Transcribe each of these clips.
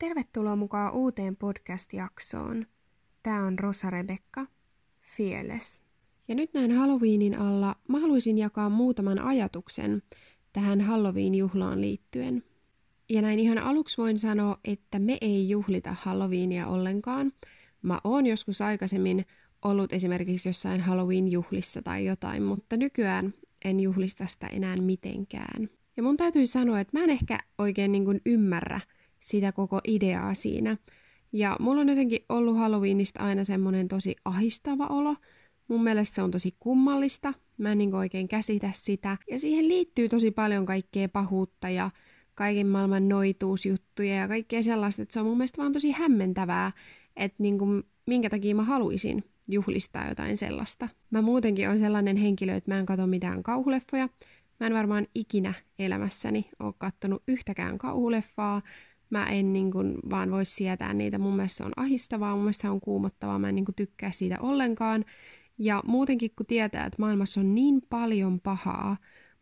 Tervetuloa mukaan uuteen podcast-jaksoon. Tämä on Rosa Rebekka, Fearless. Ja nyt näin Halloweenin alla mä haluaisin jakaa muutaman ajatuksen tähän Halloween-juhlaan liittyen. Ja näin ihan aluksi voin sanoa, että me ei juhlita Halloweenia ollenkaan. Mä oon joskus aikaisemmin ollut esimerkiksi jossain Halloween-juhlissa tai jotain, mutta nykyään en juhlista sitä enää mitenkään. Ja mun täytyy sanoa, että mä en ehkä oikein niin ymmärrä sitä koko ideaa siinä. Ja mulla on jotenkin ollut Halloweenista aina semmoinen tosi ahistava olo. Mun mielestä se on tosi kummallista. Mä en niin oikein käsitä sitä. Ja siihen liittyy tosi paljon kaikkea pahuutta ja kaiken maailman noituusjuttuja ja kaikkea sellaista, että se on mun mielestä vaan tosi hämmentävää, että niin kuin, minkä takia mä haluaisin juhlistaa jotain sellaista. Mä muutenkin on sellainen henkilö, että mä en katso mitään kauhuleffoja. Mä en varmaan ikinä elämässäni ole kattonut yhtäkään kauhuleffaa. Mä en niin kuin, vaan voi sietää niitä. Mun mielestä se on ahistavaa, mun mielestä se on kuumottavaa. Mä en niin kuin, tykkää siitä ollenkaan. Ja muutenkin kun tietää, että maailmassa on niin paljon pahaa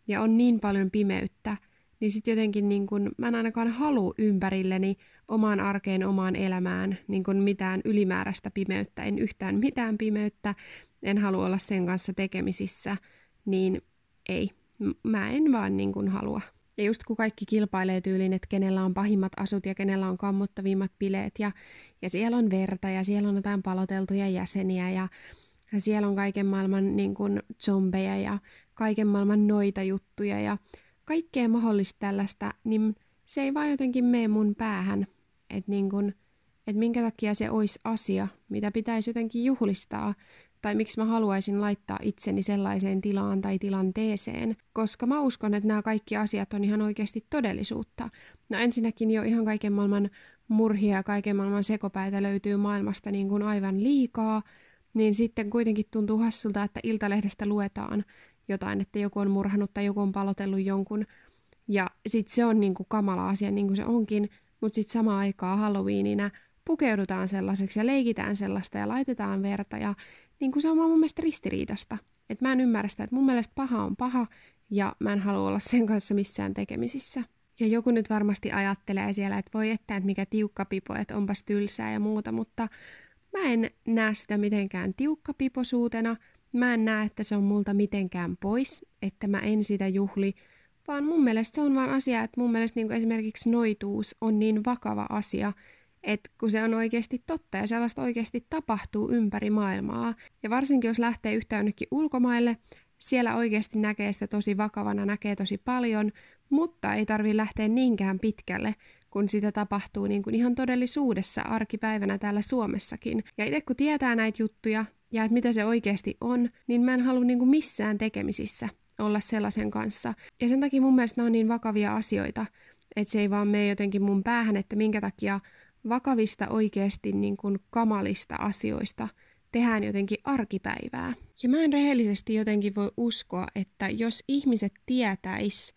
ja on niin paljon pimeyttä, niin sitten jotenkin niin kun, mä en ainakaan halua ympärilleni omaan arkeen, omaan elämään niin kun mitään ylimääräistä pimeyttä, en yhtään mitään pimeyttä, en halua olla sen kanssa tekemisissä, niin ei, mä en vaan niin kun halua. Ja just kun kaikki kilpailee tyylin, että kenellä on pahimmat asut ja kenellä on kammottavimmat bileet ja, ja siellä on verta ja siellä on jotain paloteltuja jäseniä ja, ja siellä on kaiken maailman niin kun, zombeja ja kaiken maailman noita juttuja ja kaikkea mahdollista tällaista, niin se ei vaan jotenkin mene mun päähän, että niin kun, et minkä takia se olisi asia, mitä pitäisi jotenkin juhlistaa, tai miksi mä haluaisin laittaa itseni sellaiseen tilaan tai tilanteeseen, koska mä uskon, että nämä kaikki asiat on ihan oikeasti todellisuutta. No ensinnäkin jo ihan kaiken maailman murhia ja kaiken maailman sekopäitä löytyy maailmasta niin kuin aivan liikaa, niin sitten kuitenkin tuntuu hassulta, että Iltalehdestä luetaan jotain, että joku on murhannut tai joku on palotellut jonkun. Ja sitten se on niinku kamala asia, niin kuin se onkin, mutta sitten samaan aikaan Halloweenina pukeudutaan sellaiseksi ja leikitään sellaista ja laitetaan verta ja niin kuin se on mun mielestä ristiriitasta. Että mä en ymmärrä sitä, että mun mielestä paha on paha ja mä en halua olla sen kanssa missään tekemisissä. Ja joku nyt varmasti ajattelee siellä, että voi että, että mikä tiukka pipo, että onpas tylsää ja muuta, mutta mä en näe sitä mitenkään tiukkapiposuutena, Mä en näe, että se on multa mitenkään pois, että mä en sitä juhli, vaan mun mielestä se on vaan asia, että mun mielestä niin esimerkiksi noituus on niin vakava asia, että kun se on oikeasti totta ja sellaista oikeasti tapahtuu ympäri maailmaa, ja varsinkin jos lähtee yhtään jonnekin ulkomaille, siellä oikeasti näkee sitä tosi vakavana, näkee tosi paljon, mutta ei tarvi lähteä niinkään pitkälle, kun sitä tapahtuu niin kuin ihan todellisuudessa arkipäivänä täällä Suomessakin. Ja itse kun tietää näitä juttuja, ja että mitä se oikeasti on, niin mä en halua niin kuin missään tekemisissä olla sellaisen kanssa. Ja sen takia mun mielestä nämä on niin vakavia asioita, että se ei vaan mene jotenkin mun päähän, että minkä takia vakavista oikeasti niin kuin kamalista asioista tehdään jotenkin arkipäivää. Ja mä en rehellisesti jotenkin voi uskoa, että jos ihmiset tietäis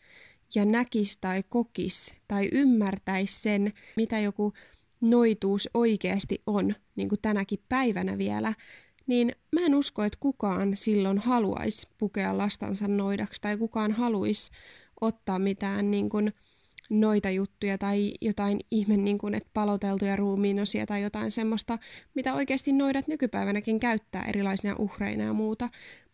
ja näkis tai kokis tai ymmärtäis sen, mitä joku noituus oikeasti on, niin kuin tänäkin päivänä vielä, niin mä en usko, että kukaan silloin haluaisi pukea lastansa noidaksi tai kukaan haluaisi ottaa mitään niin kuin, noita juttuja tai jotain ihme, niin kuin, että paloteltuja ruumiinosia tai jotain semmoista, mitä oikeasti noidat nykypäivänäkin käyttää erilaisina uhreina ja muuta,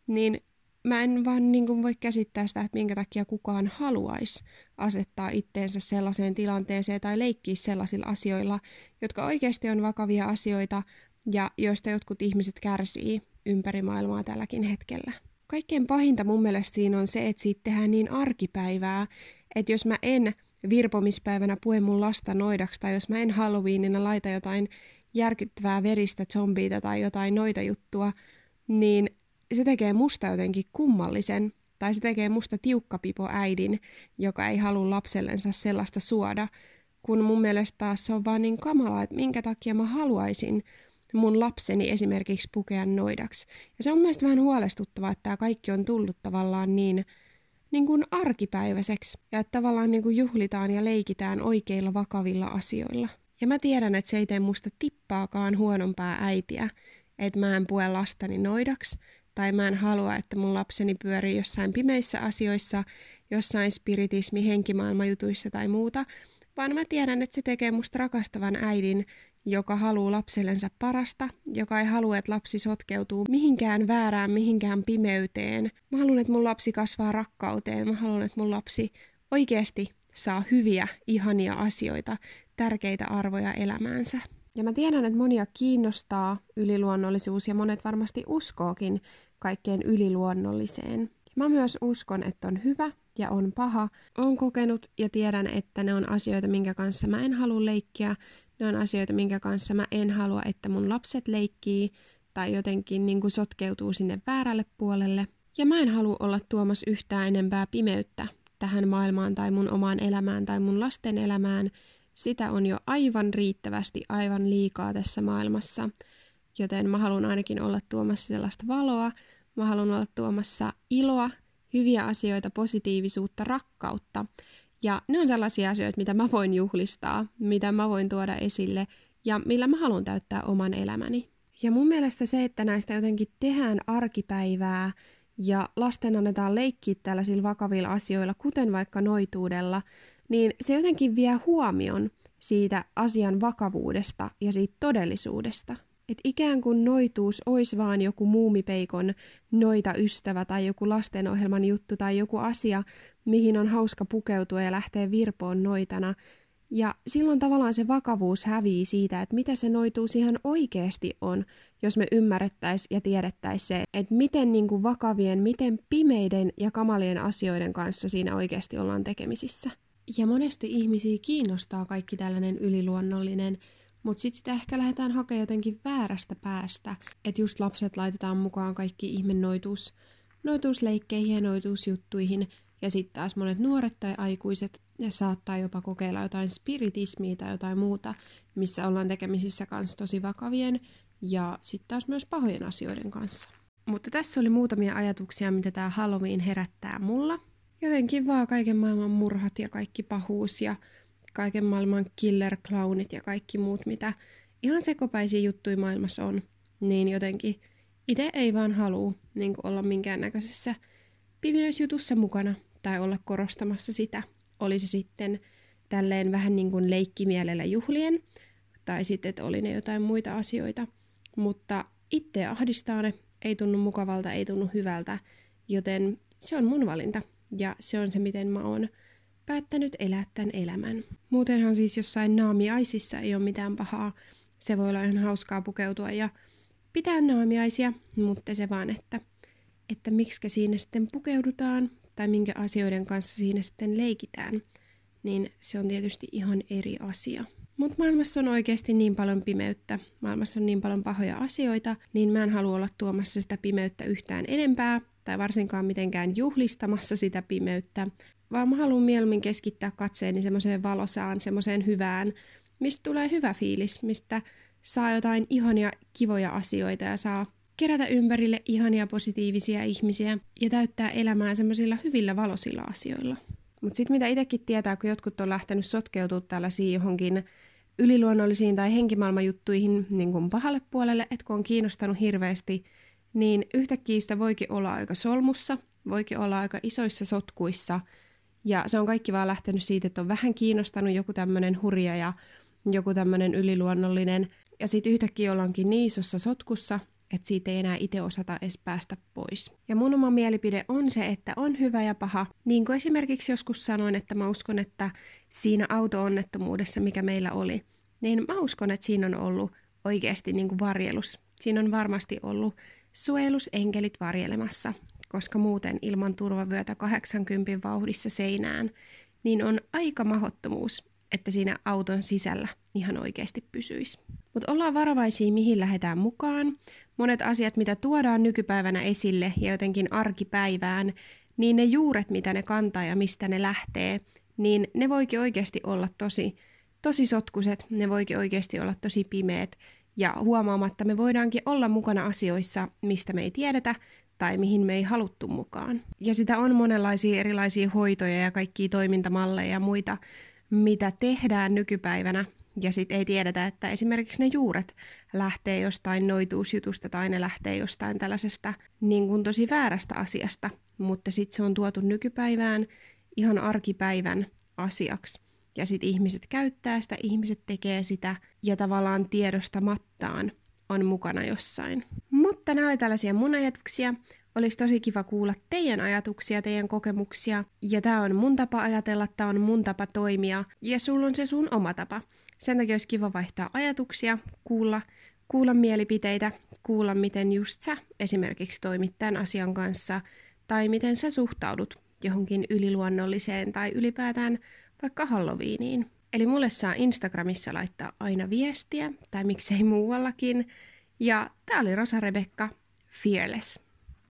niin mä en vaan niin kuin voi käsittää sitä, että minkä takia kukaan haluaisi asettaa itteensä sellaiseen tilanteeseen tai leikkiä sellaisilla asioilla, jotka oikeasti on vakavia asioita, ja joista jotkut ihmiset kärsii ympäri maailmaa tälläkin hetkellä. Kaikkein pahinta mun mielestä siinä on se, että siitä tehdään niin arkipäivää, että jos mä en virpomispäivänä pue mun lasta noidaksi, tai jos mä en Halloweenina laita jotain järkyttävää veristä zombiita tai jotain noita juttua, niin se tekee musta jotenkin kummallisen, tai se tekee musta tiukkapipo äidin, joka ei halua lapsellensa sellaista suoda, kun mun mielestä taas se on vaan niin kamalaa, että minkä takia mä haluaisin mun lapseni esimerkiksi pukea noidaksi. Ja se on mielestäni vähän huolestuttavaa, että tämä kaikki on tullut tavallaan niin, niin kuin arkipäiväiseksi ja että tavallaan niin kuin juhlitaan ja leikitään oikeilla vakavilla asioilla. Ja mä tiedän, että se ei tee musta tippaakaan huonompaa äitiä, että mä en pue lastani noidaksi, tai mä en halua, että mun lapseni pyörii jossain pimeissä asioissa, jossain spiritismi, henkimaailmajutuissa tai muuta, vaan mä tiedän, että se tekee musta rakastavan äidin, joka haluaa lapsellensa parasta, joka ei halua, että lapsi sotkeutuu mihinkään väärään, mihinkään pimeyteen. Mä haluan, että mun lapsi kasvaa rakkauteen. Mä haluan, että mun lapsi oikeasti saa hyviä, ihania asioita, tärkeitä arvoja elämäänsä. Ja mä tiedän, että monia kiinnostaa yliluonnollisuus ja monet varmasti uskookin kaikkeen yliluonnolliseen. Mä myös uskon, että on hyvä ja on paha. Olen kokenut ja tiedän, että ne on asioita, minkä kanssa mä en halua leikkiä. Ne on asioita, minkä kanssa mä en halua, että mun lapset leikkii tai jotenkin niin kuin sotkeutuu sinne väärälle puolelle. Ja mä en halua olla tuomassa yhtään enempää pimeyttä tähän maailmaan tai mun omaan elämään tai mun lasten elämään. Sitä on jo aivan riittävästi, aivan liikaa tässä maailmassa. Joten mä haluan ainakin olla tuomassa sellaista valoa, mä haluan olla tuomassa iloa, hyviä asioita, positiivisuutta, rakkautta. Ja ne on sellaisia asioita, mitä mä voin juhlistaa, mitä mä voin tuoda esille ja millä mä haluan täyttää oman elämäni. Ja mun mielestä se, että näistä jotenkin tehdään arkipäivää ja lasten annetaan leikkiä tällaisilla vakavilla asioilla, kuten vaikka noituudella, niin se jotenkin vie huomion siitä asian vakavuudesta ja siitä todellisuudesta. Et ikään kuin noituus olisi vaan joku muumipeikon noita ystävä tai joku lastenohjelman juttu tai joku asia, mihin on hauska pukeutua ja lähteä virpoon noitana. Ja silloin tavallaan se vakavuus hävii siitä, että mitä se noituus ihan oikeasti on, jos me ymmärrettäisiin ja tiedettäisiin se, että miten niin kuin vakavien, miten pimeiden ja kamalien asioiden kanssa siinä oikeasti ollaan tekemisissä. Ja monesti ihmisiä kiinnostaa kaikki tällainen yliluonnollinen, mutta sitten sitä ehkä lähdetään hakemaan jotenkin väärästä päästä, että just lapset laitetaan mukaan kaikki ihme noituus, noituusleikkeihin ja noituusjuttuihin, ja sitten taas monet nuoret tai aikuiset ja saattaa jopa kokeilla jotain spiritismia tai jotain muuta, missä ollaan tekemisissä kanssa tosi vakavien ja sitten taas myös pahojen asioiden kanssa. Mutta tässä oli muutamia ajatuksia, mitä tämä Halloween herättää mulla. Jotenkin vaan kaiken maailman murhat ja kaikki pahuus ja kaiken maailman killer clownit ja kaikki muut, mitä ihan sekopäisiä juttuja maailmassa on, niin jotenkin itse ei vaan halua niin olla minkäännäköisessä pimeysjutussa mukana tai olla korostamassa sitä. Oli se sitten tälleen vähän niin kuin leikkimielellä juhlien, tai sitten, että oli ne jotain muita asioita. Mutta itse ahdistaa ne, ei tunnu mukavalta, ei tunnu hyvältä, joten se on mun valinta. Ja se on se, miten mä oon päättänyt elää tämän elämän. Muutenhan siis jossain naamiaisissa ei ole mitään pahaa. Se voi olla ihan hauskaa pukeutua ja pitää naamiaisia, mutta se vaan, että, että miksi siinä sitten pukeudutaan tai minkä asioiden kanssa siinä sitten leikitään, niin se on tietysti ihan eri asia. Mutta maailmassa on oikeasti niin paljon pimeyttä, maailmassa on niin paljon pahoja asioita, niin mä en halua olla tuomassa sitä pimeyttä yhtään enempää, tai varsinkaan mitenkään juhlistamassa sitä pimeyttä, vaan mä haluan mieluummin keskittää katseeni semmoiseen valosaan, semmoiseen hyvään, mistä tulee hyvä fiilis, mistä saa jotain ihania, kivoja asioita ja saa kerätä ympärille ihania positiivisia ihmisiä ja täyttää elämää semmoisilla hyvillä valosilla asioilla. Mutta sitten mitä itsekin tietää, kun jotkut on lähtenyt sotkeutumaan tällaisiin johonkin yliluonnollisiin tai henkimaailman juttuihin niin kuin pahalle puolelle, että kun on kiinnostanut hirveästi, niin yhtäkkiä sitä voikin olla aika solmussa, voikin olla aika isoissa sotkuissa – ja se on kaikki vaan lähtenyt siitä, että on vähän kiinnostanut joku tämmöinen hurja ja joku tämmöinen yliluonnollinen. Ja sitten yhtäkkiä ollaankin niin isossa sotkussa, että siitä ei enää itse osata edes päästä pois. Ja mun oma mielipide on se, että on hyvä ja paha. Niin kuin esimerkiksi joskus sanoin, että mä uskon, että siinä auto-onnettomuudessa, mikä meillä oli, niin mä uskon, että siinä on ollut oikeasti niin kuin varjelus. Siinä on varmasti ollut suojelusenkelit varjelemassa koska muuten ilman turvavyötä 80 vauhdissa seinään, niin on aika mahottomuus, että siinä auton sisällä ihan oikeasti pysyisi. Mutta ollaan varovaisia, mihin lähdetään mukaan. Monet asiat, mitä tuodaan nykypäivänä esille ja jotenkin arkipäivään, niin ne juuret, mitä ne kantaa ja mistä ne lähtee, niin ne voikin oikeasti olla tosi, tosi sotkuset, ne voikin oikeasti olla tosi pimeät, ja huomaamatta me voidaankin olla mukana asioissa, mistä me ei tiedetä, tai mihin me ei haluttu mukaan. Ja sitä on monenlaisia erilaisia hoitoja ja kaikkia toimintamalleja ja muita, mitä tehdään nykypäivänä, ja sitten ei tiedetä, että esimerkiksi ne juuret lähtee jostain noituusjutusta tai ne lähtee jostain tällaisesta niin kuin tosi väärästä asiasta, mutta sitten se on tuotu nykypäivään ihan arkipäivän asiaksi. ja sitten ihmiset käyttää sitä, ihmiset tekee sitä ja tavallaan tiedostamattaan on mukana jossain. Mutta nämä oli tällaisia mun ajatuksia. Olisi tosi kiva kuulla teidän ajatuksia, teidän kokemuksia. Ja tämä on mun tapa ajatella, tämä on mun tapa toimia. Ja sulla on se sun oma tapa. Sen takia olisi kiva vaihtaa ajatuksia, kuulla, kuulla mielipiteitä, kuulla miten just sä esimerkiksi toimit tämän asian kanssa, tai miten sä suhtaudut johonkin yliluonnolliseen tai ylipäätään vaikka Halloweeniin. Eli mulle saa Instagramissa laittaa aina viestiä, tai miksei muuallakin. Ja tää oli Rosa Rebekka, Fearless.